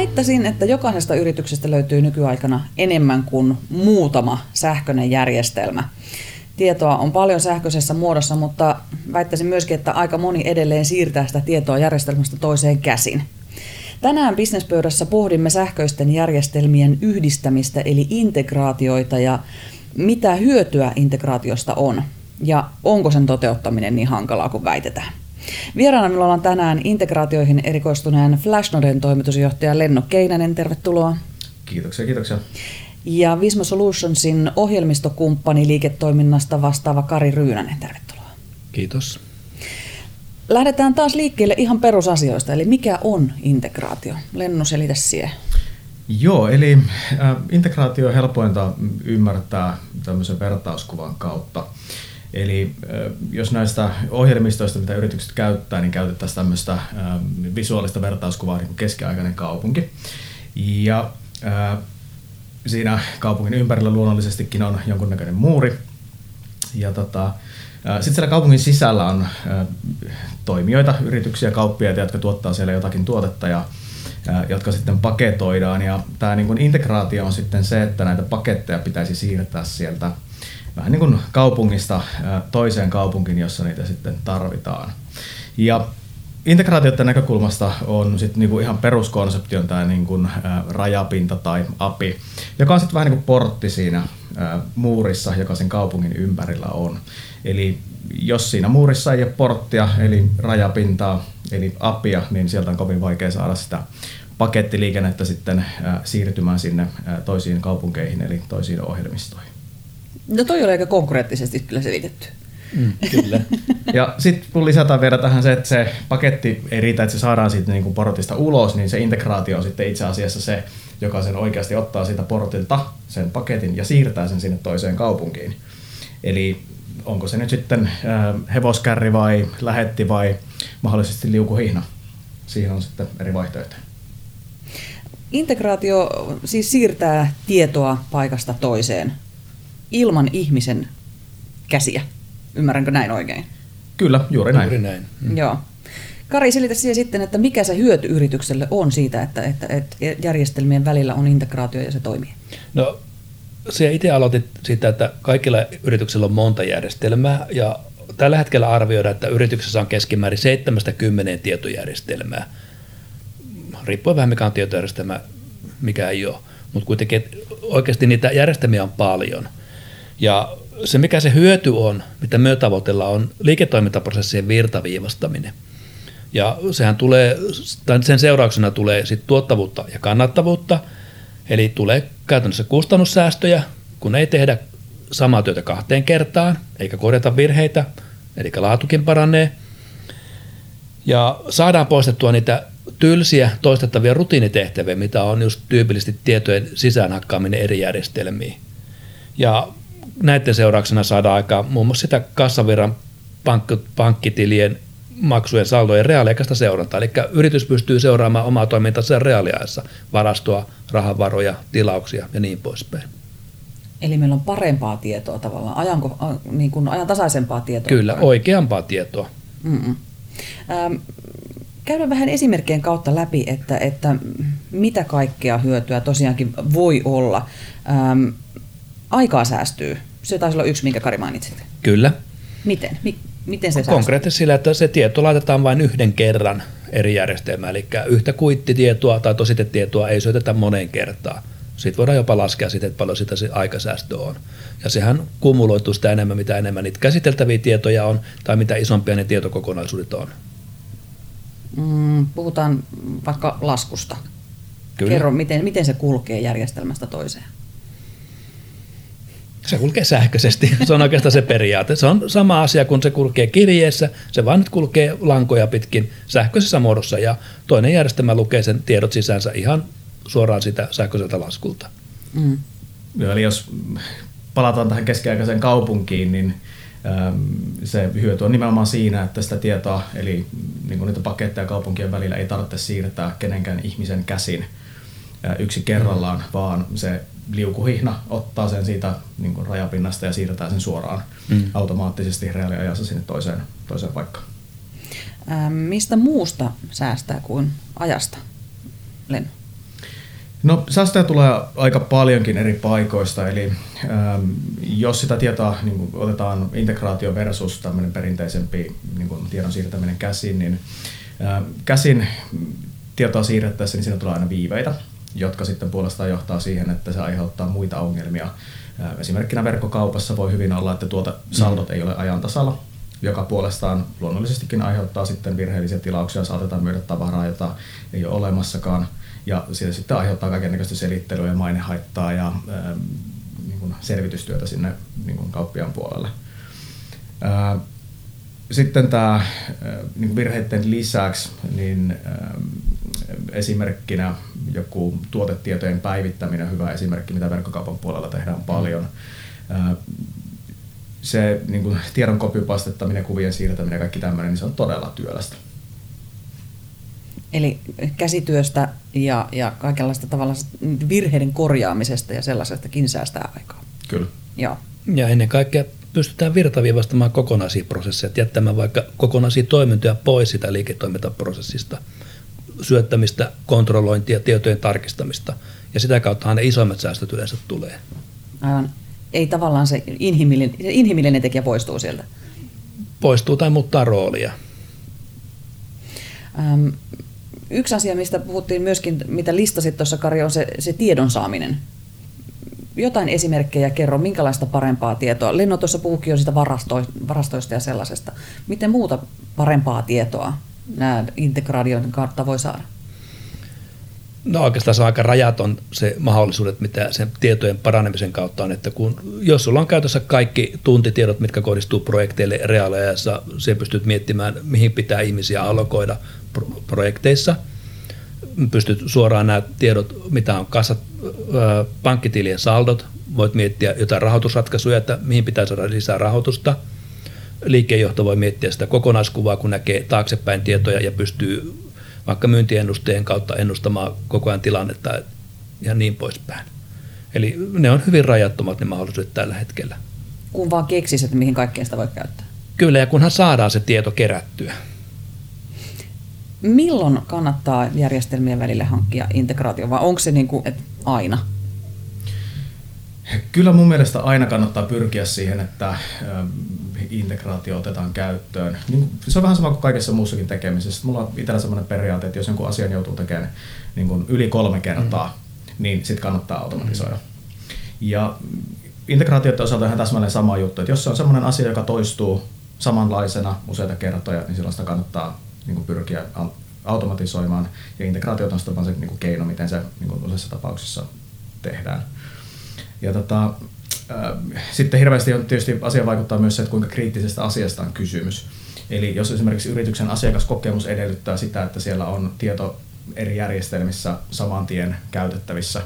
Väittäisin, että jokaisesta yrityksestä löytyy nykyaikana enemmän kuin muutama sähköinen järjestelmä. Tietoa on paljon sähköisessä muodossa, mutta väittäisin myöskin, että aika moni edelleen siirtää sitä tietoa järjestelmästä toiseen käsin. Tänään bisnespöydässä pohdimme sähköisten järjestelmien yhdistämistä eli integraatioita ja mitä hyötyä integraatiosta on ja onko sen toteuttaminen niin hankalaa kuin väitetään. Vieraana minulla on tänään integraatioihin erikoistuneen Flashnoden toimitusjohtaja Lenno Keinänen, tervetuloa. Kiitoksia, kiitoksia. Ja Visma Solutionsin ohjelmistokumppani liiketoiminnasta vastaava Kari Ryynänen, tervetuloa. Kiitos. Lähdetään taas liikkeelle ihan perusasioista, eli mikä on integraatio? Lenno, selitä siihen. Joo, eli äh, integraatio on helpointa ymmärtää tämmöisen vertauskuvan kautta. Eli jos näistä ohjelmistoista, mitä yritykset käyttää, niin käytettäisiin tämmöistä visuaalista vertauskuvaa niin kuin keskiaikainen kaupunki. Ja siinä kaupungin ympärillä luonnollisestikin on jonkunnäköinen muuri. Ja tota, sitten siellä kaupungin sisällä on toimijoita, yrityksiä, kauppiaita, jotka tuottaa siellä jotakin tuotetta ja jotka sitten paketoidaan. Ja tämä niin integraatio on sitten se, että näitä paketteja pitäisi siirtää sieltä vähän niin kuin kaupungista toiseen kaupunkiin, jossa niitä sitten tarvitaan. Ja integraatioiden näkökulmasta on sitten niinku ihan peruskonsepti on tämä niinku, rajapinta tai API, joka on sitten vähän niin kuin portti siinä muurissa, joka sen kaupungin ympärillä on. Eli jos siinä muurissa ei ole porttia, eli rajapintaa, eli apia, niin sieltä on kovin vaikea saada sitä pakettiliikennettä sitten siirtymään sinne toisiin kaupunkeihin, eli toisiin ohjelmistoihin. No toi oli aika konkreettisesti kyllä selitetty. Mm, kyllä. ja sitten kun lisätään vielä tähän se, että se paketti ei riitä, että se saadaan siitä niin kuin portista ulos, niin se integraatio on sitten itse asiassa se, joka sen oikeasti ottaa siitä portilta sen paketin ja siirtää sen sinne toiseen kaupunkiin. Eli onko se nyt sitten äh, hevoskärri vai lähetti vai mahdollisesti liukuhihna. Siihen on sitten eri vaihtoehtoja. Integraatio siis siirtää tietoa paikasta toiseen ilman ihmisen käsiä. Ymmärränkö näin oikein? Kyllä, juuri näin. Juuri näin. Mm. Joo. Kari, selitä siihen sitten, että mikä se hyöty yritykselle on siitä, että, että, että järjestelmien välillä on integraatio ja se toimii? No, se itse aloitit siitä, että kaikilla yrityksillä on monta järjestelmää ja tällä hetkellä arvioidaan, että yrityksessä on keskimäärin 70 tietojärjestelmää. Riippuen vähän mikä on tietojärjestelmä, mikä ei ole. Mutta kuitenkin oikeasti niitä järjestelmiä on paljon. Ja se, mikä se hyöty on, mitä me tavoitellaan, on liiketoimintaprosessien virtaviivastaminen. Ja sehän tulee, tai sen seurauksena tulee sit tuottavuutta ja kannattavuutta, eli tulee käytännössä kustannussäästöjä, kun ei tehdä samaa työtä kahteen kertaan, eikä korjata virheitä, eli laatukin paranee. Ja saadaan poistettua niitä tylsiä toistettavia rutiinitehtäviä, mitä on just tyypillisesti tietojen sisäänhakkaaminen eri järjestelmiin. Ja näiden seurauksena saadaan aika muun muassa sitä kassavirran pankk- pankkitilien maksujen saldojen reaaliaikaista seurantaa. Eli yritys pystyy seuraamaan omaa toimintansa reaaliajassa, varastoa, rahavaroja, tilauksia ja niin poispäin. Eli meillä on parempaa tietoa tavallaan, ajanko, niin kuin ajantasaisempaa tietoa. Kyllä, oikeampaa tietoa. Mm-mm. Ähm, käydään vähän esimerkkien kautta läpi, että, että mitä kaikkea hyötyä tosiaankin voi olla. Ähm, aikaa säästyy. Se taisi olla yksi, minkä Kari mainitsit. Kyllä. Miten? Mi- miten se Konkreettisesti sillä, että se tieto laitetaan vain yhden kerran eri järjestelmään, eli yhtä kuittitietoa tai tositetietoa ei syötetä moneen kertaan. Sitten voidaan jopa laskea sitten, että paljon sitä se aikasäästö on. Ja sehän kumuloituu sitä enemmän, mitä enemmän niitä käsiteltäviä tietoja on, tai mitä isompia ne tietokokonaisuudet on. Mm, puhutaan vaikka laskusta. Kyllä. Kerro, miten, miten se kulkee järjestelmästä toiseen? Se kulkee sähköisesti. Se on oikeastaan se periaate. Se on sama asia kuin se kulkee kirjeessä. Se vaan nyt kulkee lankoja pitkin sähköisessä muodossa ja toinen järjestelmä lukee sen tiedot sisäänsä ihan suoraan sitä sähköiseltä laskulta. Mm. Eli jos palataan tähän keskiaikaiseen kaupunkiin, niin se hyöty on nimenomaan siinä, että sitä tietoa, eli niin niitä paketteja kaupunkien välillä ei tarvitse siirtää kenenkään ihmisen käsin yksi kerrallaan, mm. vaan se liukuhihna ottaa sen siitä niin kuin rajapinnasta ja siirtää sen suoraan mm. automaattisesti reaaliajassa sinne toiseen, toiseen paikkaan. Ähm, mistä muusta säästää kuin ajasta, Len? No säästöjä tulee aika paljonkin eri paikoista, eli ähm, jos sitä tietoa niin kuin otetaan integraatio versus tämmöinen perinteisempi niin kuin tiedon siirtäminen käsin, niin äh, käsin tietoa siirrettäessä niin siinä tulee aina viiveitä, jotka sitten puolestaan johtaa siihen, että se aiheuttaa muita ongelmia. Esimerkkinä verkkokaupassa voi hyvin olla, että tuota saldot mm. ei ole ajan tasalla, joka puolestaan luonnollisestikin aiheuttaa sitten virheellisiä tilauksia, saatetaan myydä tavaraa, jota ei ole olemassakaan – ja se sitten aiheuttaa kaikenlaista selittelyä ja mainehaittaa ja ää, niin kuin selvitystyötä sinne niin kuin kauppiaan puolelle. Ää, sitten tämä niin virheiden lisäksi niin ää, esimerkkinä joku tuotetietojen päivittäminen on hyvä esimerkki, mitä verkkokaupan puolella tehdään paljon. Ää, se niin kuin tiedon kopypastettaminen, kuvien siirtäminen ja kaikki tämmöinen, niin se on todella työlästä. Eli käsityöstä ja, ja kaikenlaista tavalla virheiden korjaamisesta ja sellaisestakin säästää aikaa. Kyllä. Joo. Ja ennen kaikkea pystytään virtaviivastamaan kokonaisia prosesseja, jättämään vaikka kokonaisia toimintoja pois sitä liiketoimintaprosessista, syöttämistä, kontrollointia, tietojen tarkistamista. Ja sitä kautta ne isoimmat säästöt yleensä tulee. Aivan. Ei tavallaan se inhimillinen, se inhimillinen tekijä poistuu sieltä. Poistuu tai muuttaa roolia. Ähm, Yksi asia, mistä puhuttiin myöskin, mitä listasit tuossa Kari, on se, se tiedon saaminen. Jotain esimerkkejä kerro, minkälaista parempaa tietoa. Lenno tuossa puhukin jo sitä varasto, varastoista ja sellaisesta. Miten muuta parempaa tietoa nämä integraation kautta voi saada? No oikeastaan se on aika rajaton se mahdollisuudet, mitä sen tietojen paranemisen kautta on, että kun, jos sulla on käytössä kaikki tuntitiedot, mitkä kohdistuu projekteille reaaliajassa, se pystyt miettimään, mihin pitää ihmisiä allokoida projekteissa. Pystyt suoraan nämä tiedot, mitä on kassat, pankkitilien saldot, voit miettiä jotain rahoitusratkaisuja, että mihin pitää saada lisää rahoitusta. Liikkeenjohto voi miettiä sitä kokonaiskuvaa, kun näkee taaksepäin tietoja ja pystyy vaikka myyntiennusteen kautta ennustamaan koko ajan tilannetta ja niin poispäin. Eli ne on hyvin rajattomat ne mahdollisuudet tällä hetkellä. Kun vaan keksisit, että mihin kaikkeen sitä voi käyttää. Kyllä, ja kunhan saadaan se tieto kerättyä. Milloin kannattaa järjestelmien välille hankkia integraatio, vai onko se niin kuin, että aina? Kyllä mun mielestä aina kannattaa pyrkiä siihen, että integraatio otetaan käyttöön. Niin se on vähän sama kuin kaikessa muussakin tekemisessä. Mulla on itsellä sellainen periaate, että jos jonkun asian joutuu tekemään niin kuin yli kolme kertaa, mm. niin sitten kannattaa automatisoida. Mm. Ja integraatioiden osalta on ihan täsmälleen sama juttu, että jos se on sellainen asia, joka toistuu samanlaisena useita kertoja, niin silloin sitä kannattaa niin kuin pyrkiä automatisoimaan. Ja integraatiot on sitten se niin kuin keino, miten se niin kuin useissa tapauksissa tehdään. Ja tota, sitten hirveästi on tietysti asia vaikuttaa myös se, että kuinka kriittisestä asiasta on kysymys. Eli jos esimerkiksi yrityksen asiakaskokemus edellyttää sitä, että siellä on tieto eri järjestelmissä saman tien käytettävissä,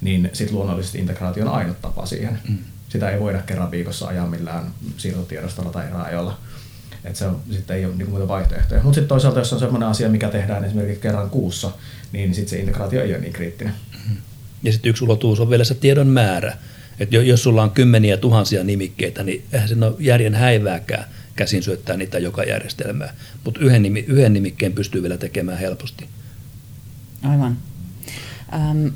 niin sitten luonnollisesti integraatio on ainut tapa siihen. Mm. Sitä ei voida kerran viikossa ajaa millään siirtotiedostolla tai eräajolla. Että se on, sitten ei ole niin muuta vaihtoehtoja. Mutta sitten toisaalta, jos on sellainen asia, mikä tehdään esimerkiksi kerran kuussa, niin sitten se integraatio ei ole niin kriittinen. Mm. Ja sitten yksi ulottuvuus on vielä se tiedon määrä. Että jos sulla on kymmeniä tuhansia nimikkeitä, niin eihän sen ole järjen häivääkään käsin syöttää niitä joka järjestelmää. Mutta yhden, nimi, yhden nimikkeen pystyy vielä tekemään helposti. Aivan. Ähm,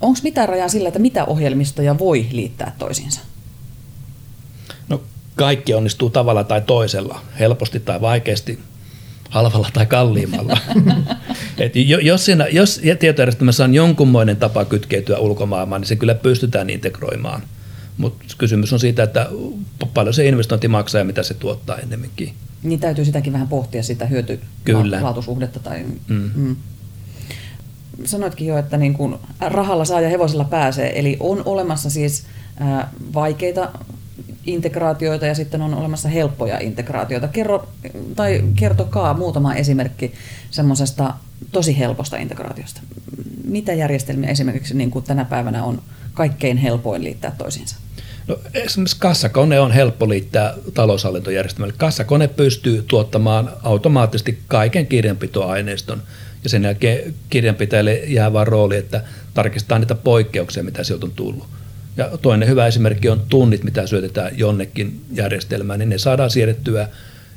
Onko mitään rajaa sillä, että mitä ohjelmistoja voi liittää toisiinsa? No kaikki onnistuu tavalla tai toisella, helposti tai vaikeasti halvalla tai kalliimmalla. Et jos, siinä, jos tietojärjestelmässä on jonkunmoinen tapa kytkeytyä ulkomaailmaan, niin se kyllä pystytään integroimaan. Mutta kysymys on siitä, että paljon se investointi maksaa ja mitä se tuottaa ennemminkin. Niin täytyy sitäkin vähän pohtia, sitä hyöty-laatusuhdetta. Tai, mm. Mm. Sanoitkin jo, että niin kun rahalla saa ja hevosella pääsee, eli on olemassa siis vaikeita integraatioita ja sitten on olemassa helppoja integraatioita. Kerro, tai kertokaa muutama esimerkki semmoisesta tosi helposta integraatiosta. Mitä järjestelmiä esimerkiksi niin kuin tänä päivänä on kaikkein helpoin liittää toisiinsa? No, esimerkiksi kassakone on helppo liittää taloushallintojärjestelmälle. Kassakone pystyy tuottamaan automaattisesti kaiken kirjanpitoaineiston ja sen jälkeen kirjanpitäjälle jää vain rooli, että tarkistetaan niitä poikkeuksia, mitä sieltä on tullut. Ja toinen hyvä esimerkki on tunnit, mitä syötetään jonnekin järjestelmään, niin ne saadaan siirrettyä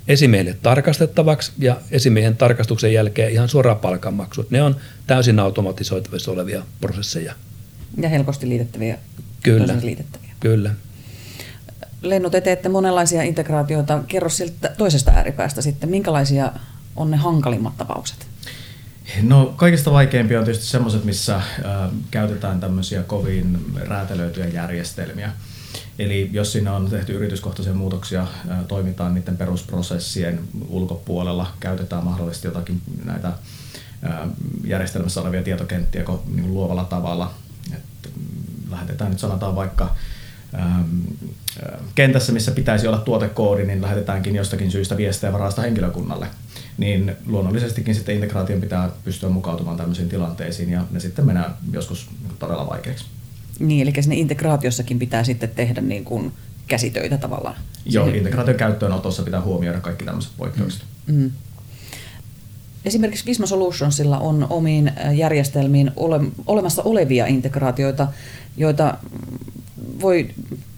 esimiehelle tarkastettavaksi ja esimiehen tarkastuksen jälkeen ihan suoraan palkanmaksut. Ne on täysin automatisoitavissa olevia prosesseja. Ja helposti liitettäviä. Kyllä. Liitettäviä. Kyllä. Lennu, te teette monenlaisia integraatioita. Kerro siltä toisesta ääripäästä sitten, minkälaisia on ne hankalimmat tapaukset? No kaikista vaikeimpia on tietysti semmoiset, missä äh, käytetään tämmöisiä kovin räätälöityjä järjestelmiä. Eli jos siinä on tehty yrityskohtaisia muutoksia, äh, toimitaan niiden perusprosessien ulkopuolella, käytetään mahdollisesti jotakin näitä äh, järjestelmässä olevia tietokenttiä niin luovalla tavalla. Et lähetetään nyt sanotaan vaikka ähm, kentässä, missä pitäisi olla tuotekoodi, niin lähetetäänkin jostakin syystä viestejä varasta henkilökunnalle niin luonnollisestikin sitten integraation pitää pystyä mukautumaan tämmöisiin tilanteisiin ja ne sitten menee joskus todella vaikeaksi. Niin, eli sinne integraatiossakin pitää sitten tehdä niin kuin käsitöitä tavallaan. Joo, integraation käyttöönotossa pitää huomioida kaikki tämmöiset poikkeukset. Mm. Esimerkiksi Visma Solutionsilla on omiin järjestelmiin ole, olemassa olevia integraatioita, joita voi,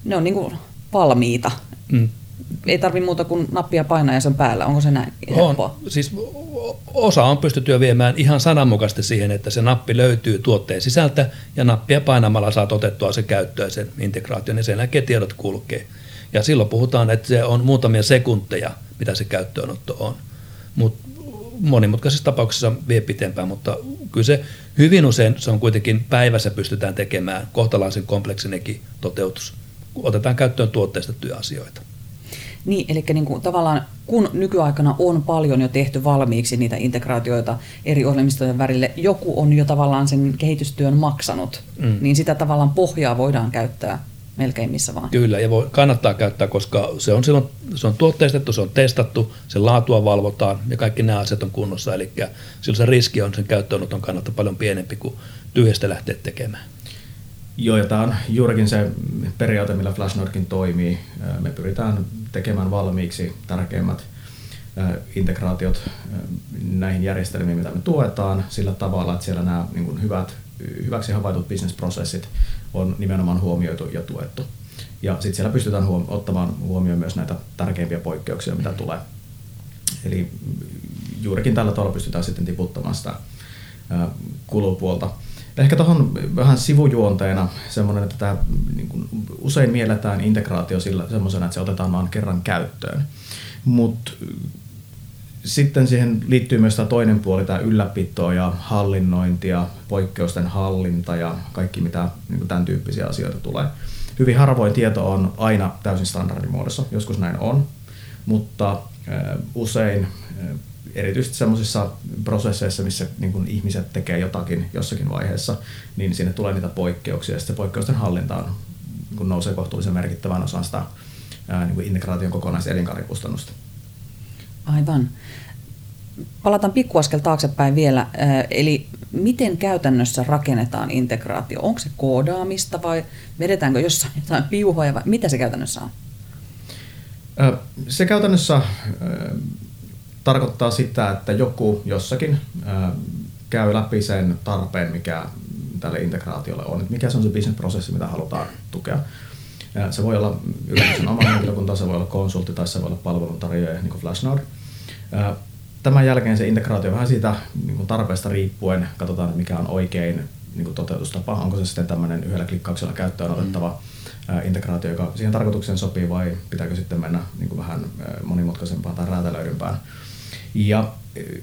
ne on niin kuin valmiita. Mm ei tarvi muuta kuin nappia painaa ja se on päällä. Onko se näin helppoa? On. Siis osa on pystytty viemään ihan sananmukaisesti siihen, että se nappi löytyy tuotteen sisältä ja nappia painamalla saat otettua se käyttöön sen integraation ja sen jälkeen tiedot kulkee. Ja silloin puhutaan, että se on muutamia sekunteja, mitä se käyttöönotto on. Mutta monimutkaisissa tapauksissa vie pitempään, mutta kyllä se hyvin usein se on kuitenkin päivässä pystytään tekemään kohtalaisen kompleksinenkin toteutus. Otetaan käyttöön tuotteistettuja asioita. Niin, eli niin kuin tavallaan kun nykyaikana on paljon jo tehty valmiiksi niitä integraatioita eri ohjelmistojen värille, joku on jo tavallaan sen kehitystyön maksanut, mm. niin sitä tavallaan pohjaa voidaan käyttää melkein missä vaan. Kyllä, ja voi, kannattaa käyttää, koska se on, silloin, se on tuotteistettu, se on testattu, sen laatua valvotaan ja kaikki nämä asiat on kunnossa. Eli silloin se riski on sen käyttöönoton kannalta paljon pienempi kuin tyhjästä lähteä tekemään. Joo, ja tämä on juurikin se periaate, millä FlashNordkin toimii. Me pyritään tekemään valmiiksi tärkeimmät integraatiot näihin järjestelmiin, mitä me tuetaan, sillä tavalla, että siellä nämä niin kuin hyvät, hyväksi havaitut bisnesprosessit on nimenomaan huomioitu ja tuettu. Ja sitten siellä pystytään huom- ottamaan huomioon myös näitä tärkeimpiä poikkeuksia, mitä tulee. Eli juurikin tällä tavalla pystytään sitten tiputtamaan sitä kulupuolta. Ehkä tuohon vähän sivujuonteena semmoinen, että tämä niin kuin, usein mielletään integraatio sillä semmoisena, että se otetaan vain kerran käyttöön. Mutta sitten siihen liittyy myös tämä toinen puoli, tämä ylläpito ja hallinnointi ja poikkeusten hallinta ja kaikki mitä niin kuin tämän tyyppisiä asioita tulee. Hyvin harvoin tieto on aina täysin standardimuodossa, joskus näin on, mutta usein erityisesti sellaisissa prosesseissa, missä niin kuin ihmiset tekee jotakin jossakin vaiheessa, niin sinne tulee niitä poikkeuksia. Ja sitten poikkeusten hallinta on, kuin nousee kohtuullisen merkittävän osan sitä ää, niin kuin integraation kokonaista elinkaarikustannusta. Aivan. Palataan pikkuaskel taaksepäin vielä. Eli miten käytännössä rakennetaan integraatio? Onko se koodaamista vai vedetäänkö jossain jotain piuhoja vai mitä se käytännössä on? Se käytännössä tarkoittaa sitä, että joku jossakin käy läpi sen tarpeen, mikä tälle integraatiolle on. Että mikä se on se bisnesprosessi, mitä halutaan tukea. Se voi olla yrityksen oma henkilökunta, se voi olla konsultti tai se voi olla palveluntarjoaja, niin kuin Flashnode. Tämän jälkeen se integraatio vähän siitä niin kuin tarpeesta riippuen, katsotaan, mikä on oikein niin kuin toteutustapa, onko se sitten tämmöinen yhdellä klikkauksella käyttöön otettava mm. integraatio, joka siihen tarkoitukseen sopii vai pitääkö sitten mennä niin kuin vähän monimutkaisempaan tai räätälöidympään ja eh,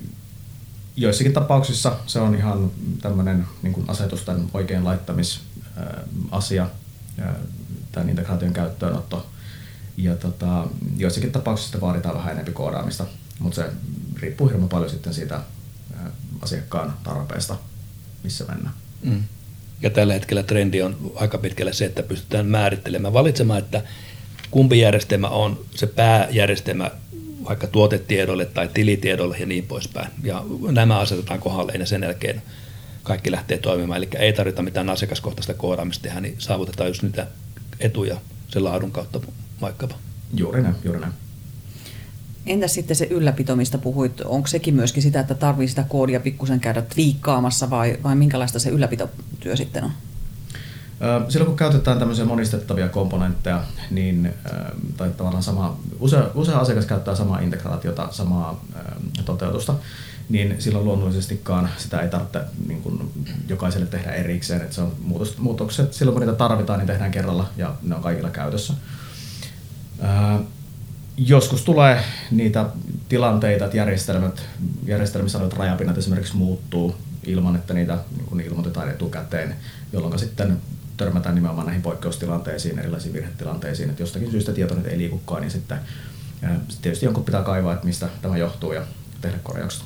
joissakin tapauksissa se on ihan tämmöinen niin kuin asetusten oikein laittamisasia, tämän integraation käyttöönotto. Ja tota, joissakin tapauksissa vaaditaan vähän enemmän koodaamista, mutta se riippuu hirveän paljon sitten siitä asiakkaan tarpeesta, missä mennään. Mm. Ja tällä hetkellä trendi on aika pitkälle se, että pystytään määrittelemään, valitsemaan, että kumpi järjestelmä on se pääjärjestelmä vaikka tuotetiedolle tai tilitiedolle ja niin poispäin. Ja nämä asetetaan kohdalleen ja sen jälkeen kaikki lähtee toimimaan. Eli ei tarvita mitään asiakaskohtaista koodaamista tehdä, niin saavutetaan just niitä etuja sen laadun kautta vaikkapa. Juuri näin, juuri näin. Entäs sitten se ylläpito, mistä puhuit, onko sekin myöskin sitä, että tarvii sitä koodia pikkusen käydä twiikkaamassa vai, vai minkälaista se ylläpitotyö sitten on? Silloin kun käytetään tämmöisiä monistettavia komponentteja, niin, tai tavallaan sama, usea, usea asiakas käyttää samaa integraatiota, samaa toteutusta, niin silloin luonnollisestikaan sitä ei tarvitse niin kuin jokaiselle tehdä erikseen. Että se on muutos, muutokset, silloin kun niitä tarvitaan, niin tehdään kerralla ja ne on kaikilla käytössä. Ää, joskus tulee niitä tilanteita, että järjestelmät, järjestelmissä olevat rajapinnat esimerkiksi muuttuu ilman, että niitä niin ilmoitetaan etukäteen, jolloin sitten törmätään nimenomaan näihin poikkeustilanteisiin, erilaisiin virhetilanteisiin, että jostakin syystä tieto nyt ei liikukaan, niin sitten tietysti jonkun pitää kaivaa, että mistä tämä johtuu ja tehdä korjaukset.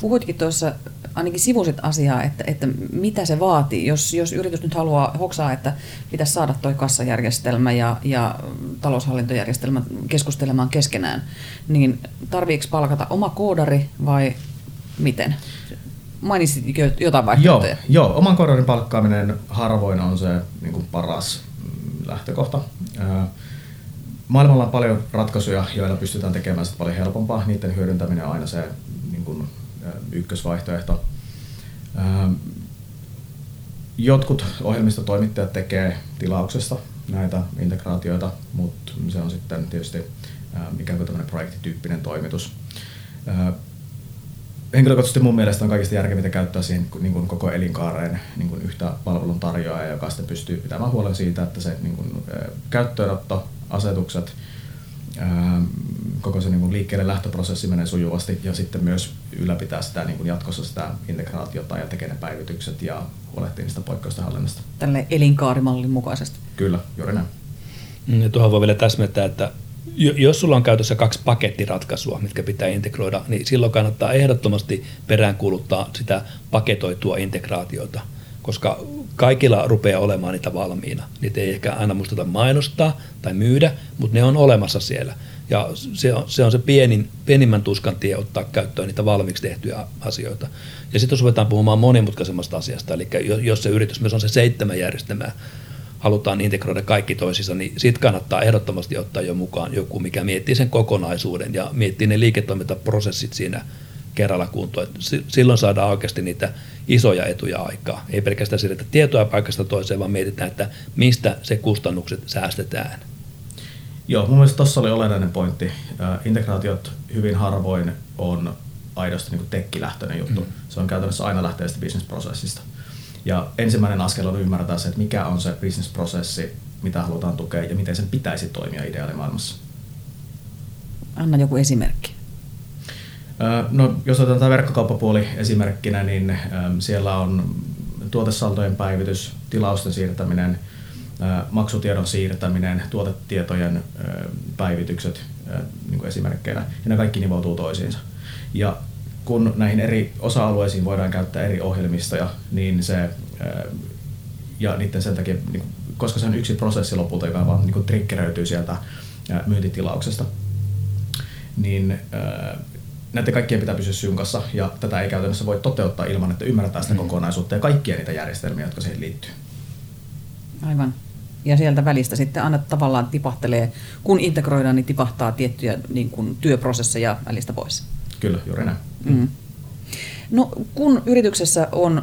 Puhuitkin tuossa, ainakin sivusit asiaa, että, että mitä se vaatii, jos, jos yritys nyt haluaa hoksaa, että pitäisi saada tuo kassajärjestelmä ja, ja taloushallintojärjestelmä keskustelemaan keskenään, niin tarviiko palkata oma koodari vai miten? Mainitsit jotain vaihtoehtoja. Joo, joo, oman koodarin palkkaaminen harvoin on se niin kuin paras mm, lähtökohta. Maailmalla on paljon ratkaisuja, joilla pystytään tekemään sitä paljon helpompaa. Niiden hyödyntäminen on aina se niin kuin, ykkösvaihtoehto. Jotkut ohjelmistotoimittajat tekee tilauksesta näitä integraatioita, mutta se on sitten tietysti kuin tämmöinen projektityyppinen toimitus henkilökohtaisesti mun mielestä on kaikista järkevintä käyttää siihen niin kuin koko elinkaareen niin kuin yhtä palvelun tarjoajaa, joka sitten pystyy pitämään huolen siitä, että se niin kuin, käyttöönotto, asetukset, koko se niin kuin liikkeelle lähtöprosessi menee sujuvasti ja sitten myös ylläpitää sitä niin kuin jatkossa sitä integraatiota ja tekee ne päivitykset ja huolehtii niistä poikkeusten hallinnasta. Tälle elinkaarimallin mukaisesti. Kyllä, juuri näin. Ja tuohon voi vielä täsmentää, että jos sulla on käytössä kaksi pakettiratkaisua, mitkä pitää integroida, niin silloin kannattaa ehdottomasti peräänkuuluttaa sitä paketoitua integraatiota, koska kaikilla rupeaa olemaan niitä valmiina. Niitä ei ehkä aina muisteta mainostaa tai myydä, mutta ne on olemassa siellä. Ja se on se, on se pienin, pienimmän tuskan tie ottaa käyttöön niitä valmiiksi tehtyjä asioita. Ja sitten jos ruvetaan puhumaan monimutkaisemmasta asiasta, eli jos se yritys myös on se seitsemän järjestelmää, halutaan integroida kaikki toisissa, niin sitten kannattaa ehdottomasti ottaa jo mukaan joku, mikä miettii sen kokonaisuuden ja miettii ne liiketoimintaprosessit siinä kerralla kuntoon. Silloin saadaan oikeasti niitä isoja etuja aikaa. Ei pelkästään siirretä tietoa paikasta toiseen, vaan mietitään, että mistä se kustannukset säästetään. Joo, mun mielestä tuossa oli olennainen pointti. Integraatiot hyvin harvoin on aidosti niin tekkilähtöinen juttu. Mm. Se on käytännössä aina lähtee bisnesprosessista. Ja ensimmäinen askel on ymmärtää se, että mikä on se bisnesprosessi, mitä halutaan tukea ja miten sen pitäisi toimia ideaalimaailmassa. Anna joku esimerkki. No, jos otetaan tämä verkkokauppapuoli esimerkkinä, niin siellä on tuotesaltojen päivitys, tilausten siirtäminen, maksutiedon siirtäminen, tuotetietojen päivitykset niin kuin esimerkkeinä, ja ne kaikki nivoutuu toisiinsa. Ja kun näihin eri osa-alueisiin voidaan käyttää eri ohjelmistoja, niin se, ja niiden sen takia, niin koska se on yksi prosessi lopulta, joka vaan niin triggeröityy sieltä myyntitilauksesta, niin näiden kaikkien pitää pysyä synkassa ja tätä ei käytännössä voi toteuttaa ilman, että ymmärretään sitä mm. kokonaisuutta ja kaikkia niitä järjestelmiä, jotka siihen liittyy. Aivan. Ja sieltä välistä sitten aina tavallaan tipahtelee, kun integroidaan, niin tipahtaa tiettyjä niin kuin, työprosesseja välistä pois. Kyllä, juuri näin. Mm. No, kun yrityksessä on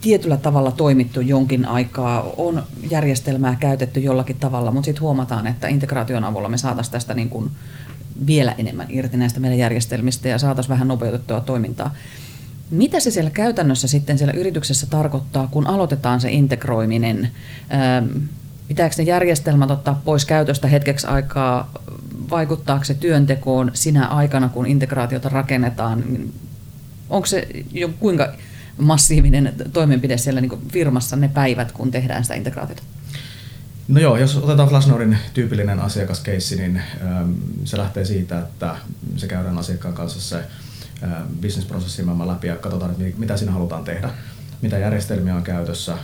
tietyllä tavalla toimittu jonkin aikaa, on järjestelmää käytetty jollakin tavalla, mutta sitten huomataan, että integraation avulla me saataisiin tästä niin kuin vielä enemmän irti näistä meidän järjestelmistä ja saataisiin vähän nopeutettua toimintaa. Mitä se siellä käytännössä sitten siellä yrityksessä tarkoittaa, kun aloitetaan se integroiminen? Pitääkö ne järjestelmät ottaa pois käytöstä hetkeksi aikaa? Vaikuttaako se työntekoon sinä aikana, kun integraatiota rakennetaan? Onko se jo kuinka massiivinen toimenpide siellä niin firmassa ne päivät, kun tehdään sitä integraatiota? No joo, jos otetaan Flashnorin tyypillinen asiakaskeissi, niin ähm, se lähtee siitä, että se käydään asiakkaan kanssa se äh, bisnesprosessi läpi ja katsotaan, että mitä siinä halutaan tehdä mitä järjestelmiä on käytössä,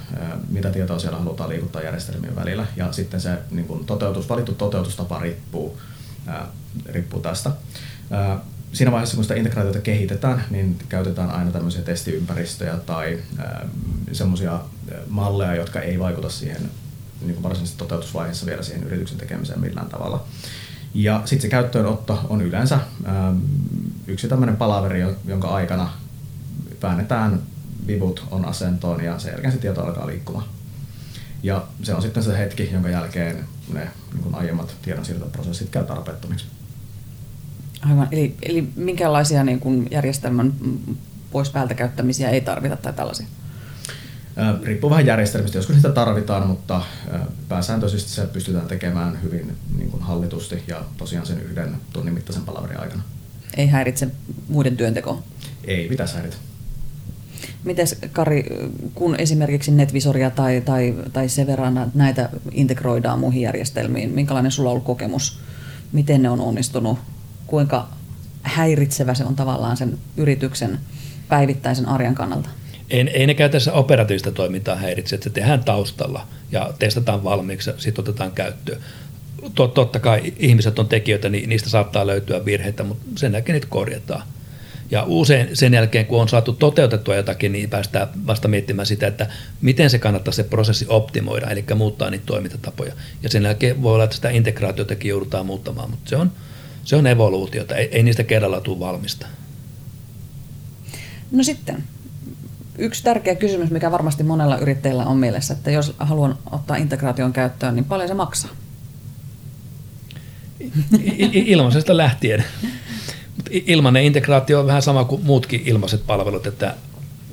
mitä tietoa siellä halutaan liikuttaa järjestelmien välillä. Ja sitten se niin toteutus, valittu toteutustapa riippuu, riippuu tästä. Siinä vaiheessa, kun sitä integraatiota kehitetään, niin käytetään aina tämmöisiä testiympäristöjä tai semmoisia malleja, jotka ei vaikuta siihen niin kuin varsinaisesti toteutusvaiheessa vielä siihen yrityksen tekemiseen millään tavalla. Ja sitten se käyttöönotto on yleensä yksi tämmöinen palaveri, jonka aikana väännetään vivut on asentoon ja sen jälkeen se tieto alkaa liikkumaan. Ja se on sitten se hetki, jonka jälkeen ne niin kuin aiemmat tiedonsiirtoprosessit käy tarpeettomiksi. Aivan, eli, eli minkälaisia niin kuin järjestelmän pois päältä käyttämisiä ei tarvita tai tällaisia? Riippuu vähän järjestelmistä, joskus sitä tarvitaan, mutta pääsääntöisesti se pystytään tekemään hyvin niin kuin hallitusti ja tosiaan sen yhden tunnin mittaisen palaverin aikana. Ei häiritse muiden työntekoa? Ei pitäisi häiritä. Mites Kari, kun esimerkiksi NetVisoria tai, tai, tai Severana näitä integroidaan muihin järjestelmiin, minkälainen sulla on ollut kokemus? Miten ne on onnistunut? Kuinka häiritsevä se on tavallaan sen yrityksen päivittäisen arjen kannalta? Ei, ei ne käytännössä operatiivista toimintaa häiritse, että se tehdään taustalla ja testataan valmiiksi ja sitten otetaan käyttöön. Totta kai ihmiset on tekijöitä, niin niistä saattaa löytyä virheitä, mutta sen jälkeen niitä korjataan. Ja usein sen jälkeen, kun on saatu toteutettua jotakin, niin päästään vasta miettimään sitä, että miten se kannattaa se prosessi optimoida, eli muuttaa niitä toimintatapoja. Ja sen jälkeen voi olla, että sitä integraatiotakin joudutaan muuttamaan, mutta se on, se on evoluutiota, ei, ei niistä kerralla tule valmista. No sitten, yksi tärkeä kysymys, mikä varmasti monella yrittäjällä on mielessä, että jos haluan ottaa integraation käyttöön, niin paljon se maksaa? Ilmaisesta lähtien. Ilmainen integraatio on vähän sama kuin muutkin ilmaiset palvelut, että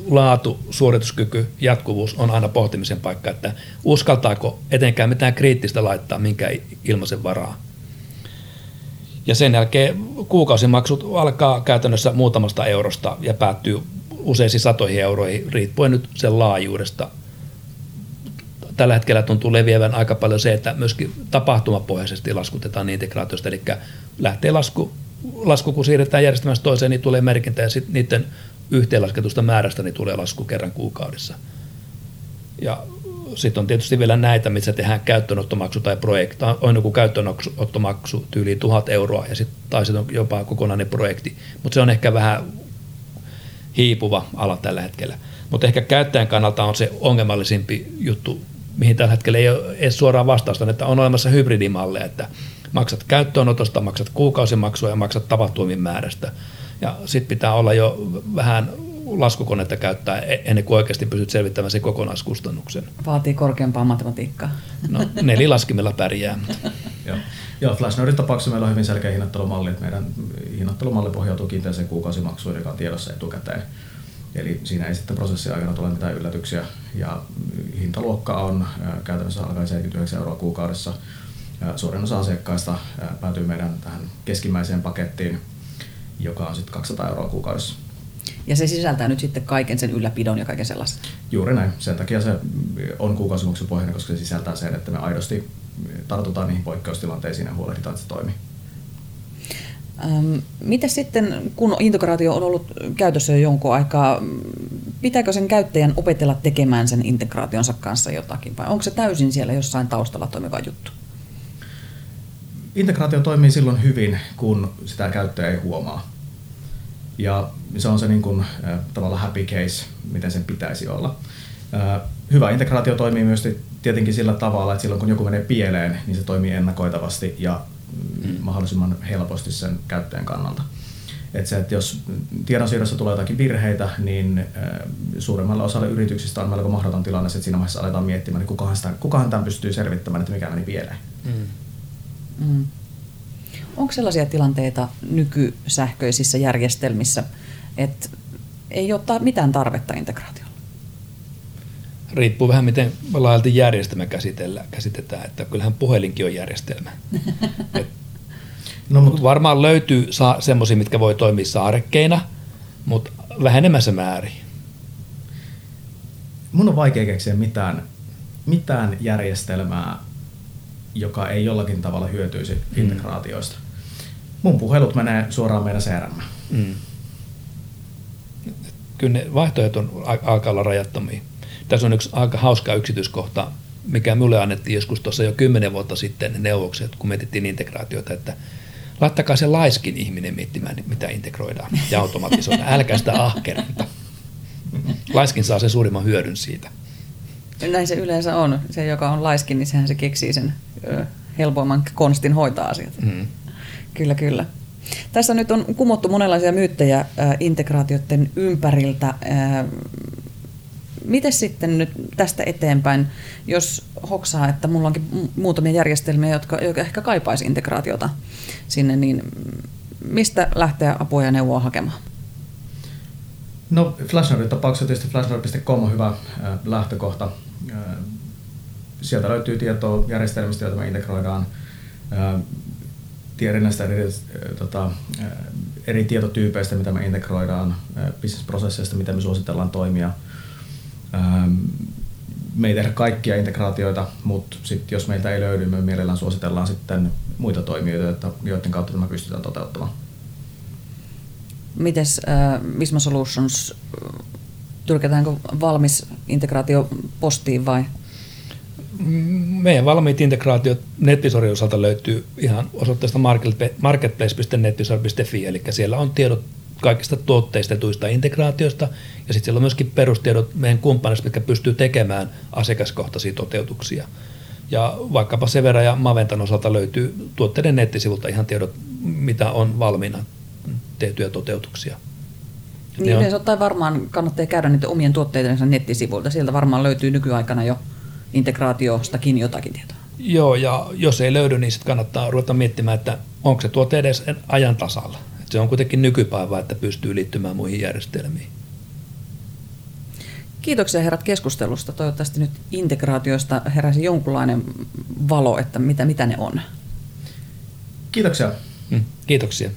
laatu, suorituskyky, jatkuvuus on aina pohtimisen paikka, että uskaltaako etenkään mitään kriittistä laittaa minkä ilmaisen varaa. Ja sen jälkeen kuukausimaksut alkaa käytännössä muutamasta eurosta ja päättyy useisiin satoihin euroihin, riippuen nyt sen laajuudesta. Tällä hetkellä tuntuu leviävän aika paljon se, että myöskin tapahtumapohjaisesti laskutetaan integraatiosta, eli lähtee lasku, lasku kun siirretään järjestelmästä toiseen, niin tulee merkintä ja sitten niiden yhteenlasketusta määrästä niin tulee lasku kerran kuukaudessa. Ja sitten on tietysti vielä näitä, missä tehdään käyttöönottomaksu tai projekti. On joku käyttöönottomaksu tyyli tuhat euroa ja sitten tai sit on jopa kokonainen projekti. Mutta se on ehkä vähän hiipuva ala tällä hetkellä. Mutta ehkä käyttäjän kannalta on se ongelmallisimpi juttu, mihin tällä hetkellä ei ole edes suoraan vastausta, että on olemassa hybridimalleja, että maksat käyttöönotosta, maksat kuukausimaksua ja maksat tapahtumien määrästä. Ja sitten pitää olla jo vähän laskukonetta käyttää e- ennen kuin oikeasti pystyt selvittämään sen kokonaiskustannuksen. Vaatii korkeampaa matematiikkaa. No nelilaskimella pärjää. Joo. Joo, Flashnodin tapauksessa meillä on hyvin selkeä hinnoittelumalli, että meidän hinnoittelumalli pohjautuu kiinteäseen kuukausimaksuun, joka on tiedossa etukäteen. Eli siinä ei sitten prosessin aikana tule mitään yllätyksiä. Ja hintaluokka on käytännössä alkaen 79 euroa kuukaudessa. Suurin osa asiakkaista päätyy meidän tähän keskimmäiseen pakettiin, joka on sitten 200 euroa kuukaudessa. Ja se sisältää nyt sitten kaiken sen ylläpidon ja kaiken sellaisen? Juuri näin. Sen takia se on kuukausimaksupohjainen, koska se sisältää sen, että me aidosti tartutaan niihin poikkeustilanteisiin ja huolehditaan, että se toimii. Ähm, Miten sitten, kun integraatio on ollut käytössä jo jonkun aikaa, pitääkö sen käyttäjän opetella tekemään sen integraationsa kanssa jotakin, vai onko se täysin siellä jossain taustalla toimiva juttu? Integraatio toimii silloin hyvin, kun sitä käyttäjä ei huomaa. Ja se on se niin kuin, tavallaan happy case, miten sen pitäisi olla. Hyvä integraatio toimii myös tietenkin sillä tavalla, että silloin kun joku menee pieleen, niin se toimii ennakoitavasti ja mm. mahdollisimman helposti sen käyttäjän kannalta. Että se, että jos tiedonsiirrossa tulee jotakin virheitä, niin suuremmalle osalle yrityksistä on melko mahdoton tilanne, että siinä vaiheessa aletaan miettimään, että kukahan, sitä, kukahan tämän pystyy selvittämään, että mikä meni pieleen. Mm. Mm. Onko sellaisia tilanteita nykysähköisissä järjestelmissä, että ei ole mitään tarvetta integraatiolla? Riippuu vähän miten laajalti järjestelmä käsitellään, käsitetään, että kyllähän puhelinkin on järjestelmä. Et, no, mutta varmaan löytyy sa- semmoisia, mitkä voi toimia saarekkeina, mutta vähenemässä määrin. Mun on vaikea keksiä mitään, mitään järjestelmää, joka ei jollakin tavalla hyötyisi mm. integraatioista. Mun puhelut menee suoraan meidän CRM. Mm. Kyllä ne vaihtoehdot on, alkaa olla rajattomia. Tässä on yksi aika hauska yksityiskohta, mikä minulle annettiin joskus tuossa jo kymmenen vuotta sitten neuvokset, kun mietittiin integraatiota, että laittakaa se laiskin ihminen miettimään, mitä integroidaan ja automatisoida. Älkää sitä ahkerinta. Laiskin saa sen suurimman hyödyn siitä. Näin se yleensä on. Se, joka on laiskin, niin sehän se keksii sen helpoimman konstin hoitaa asiat. Mm. Kyllä, kyllä. Tässä nyt on kumottu monenlaisia myyttejä integraatioiden ympäriltä. Miten sitten nyt tästä eteenpäin, jos hoksaa, että mulla onkin muutamia järjestelmiä, jotka, jotka ehkä kaipaisi integraatiota sinne, niin mistä lähteä apua ja neuvoa hakemaan? No Flashnordin tapauksessa tietysti flashnord.com on hyvä äh, lähtökohta. Sieltä löytyy tietoa järjestelmistä, joita me integroidaan. Äh, tiedän näistä eri, tota, eri tietotyypeistä, mitä me integroidaan, bisnesprosesseista, mitä me suositellaan toimia. Me ei tehdä kaikkia integraatioita, mutta sit jos meiltä ei löydy, me mielellään suositellaan sitten muita toimijoita, joiden kautta tämä pystytään toteuttamaan. Mites äh, Visma Solutions, tyrkätäänkö valmis integraatio postiin vai? Meidän valmiit integraatiot nettisorin osalta löytyy ihan osoitteesta marketplace.nettisor.fi, eli siellä on tiedot kaikista tuotteistetuista integraatioista, ja sitten siellä on myöskin perustiedot meidän kumppaneista, mitkä pystyy tekemään asiakaskohtaisia toteutuksia. Ja vaikkapa Severa ja Maventan osalta löytyy tuotteiden nettisivulta ihan tiedot, mitä on valmiina tehtyjä toteutuksia. Niin yleensä ottaen varmaan kannattaa käydä niiden omien tuotteidensa nettisivuilta. Sieltä varmaan löytyy nykyaikana jo integraatiostakin jotakin tietoa. Joo, ja jos ei löydy, niin sitten kannattaa ruveta miettimään, että onko se tuote edes ajan tasalla. Et se on kuitenkin nykypäivä, että pystyy liittymään muihin järjestelmiin. Kiitoksia herrat keskustelusta. Toivottavasti nyt integraatioista heräsi jonkunlainen valo, että mitä, mitä ne on. Kiitoksia. Mm, kiitoksia.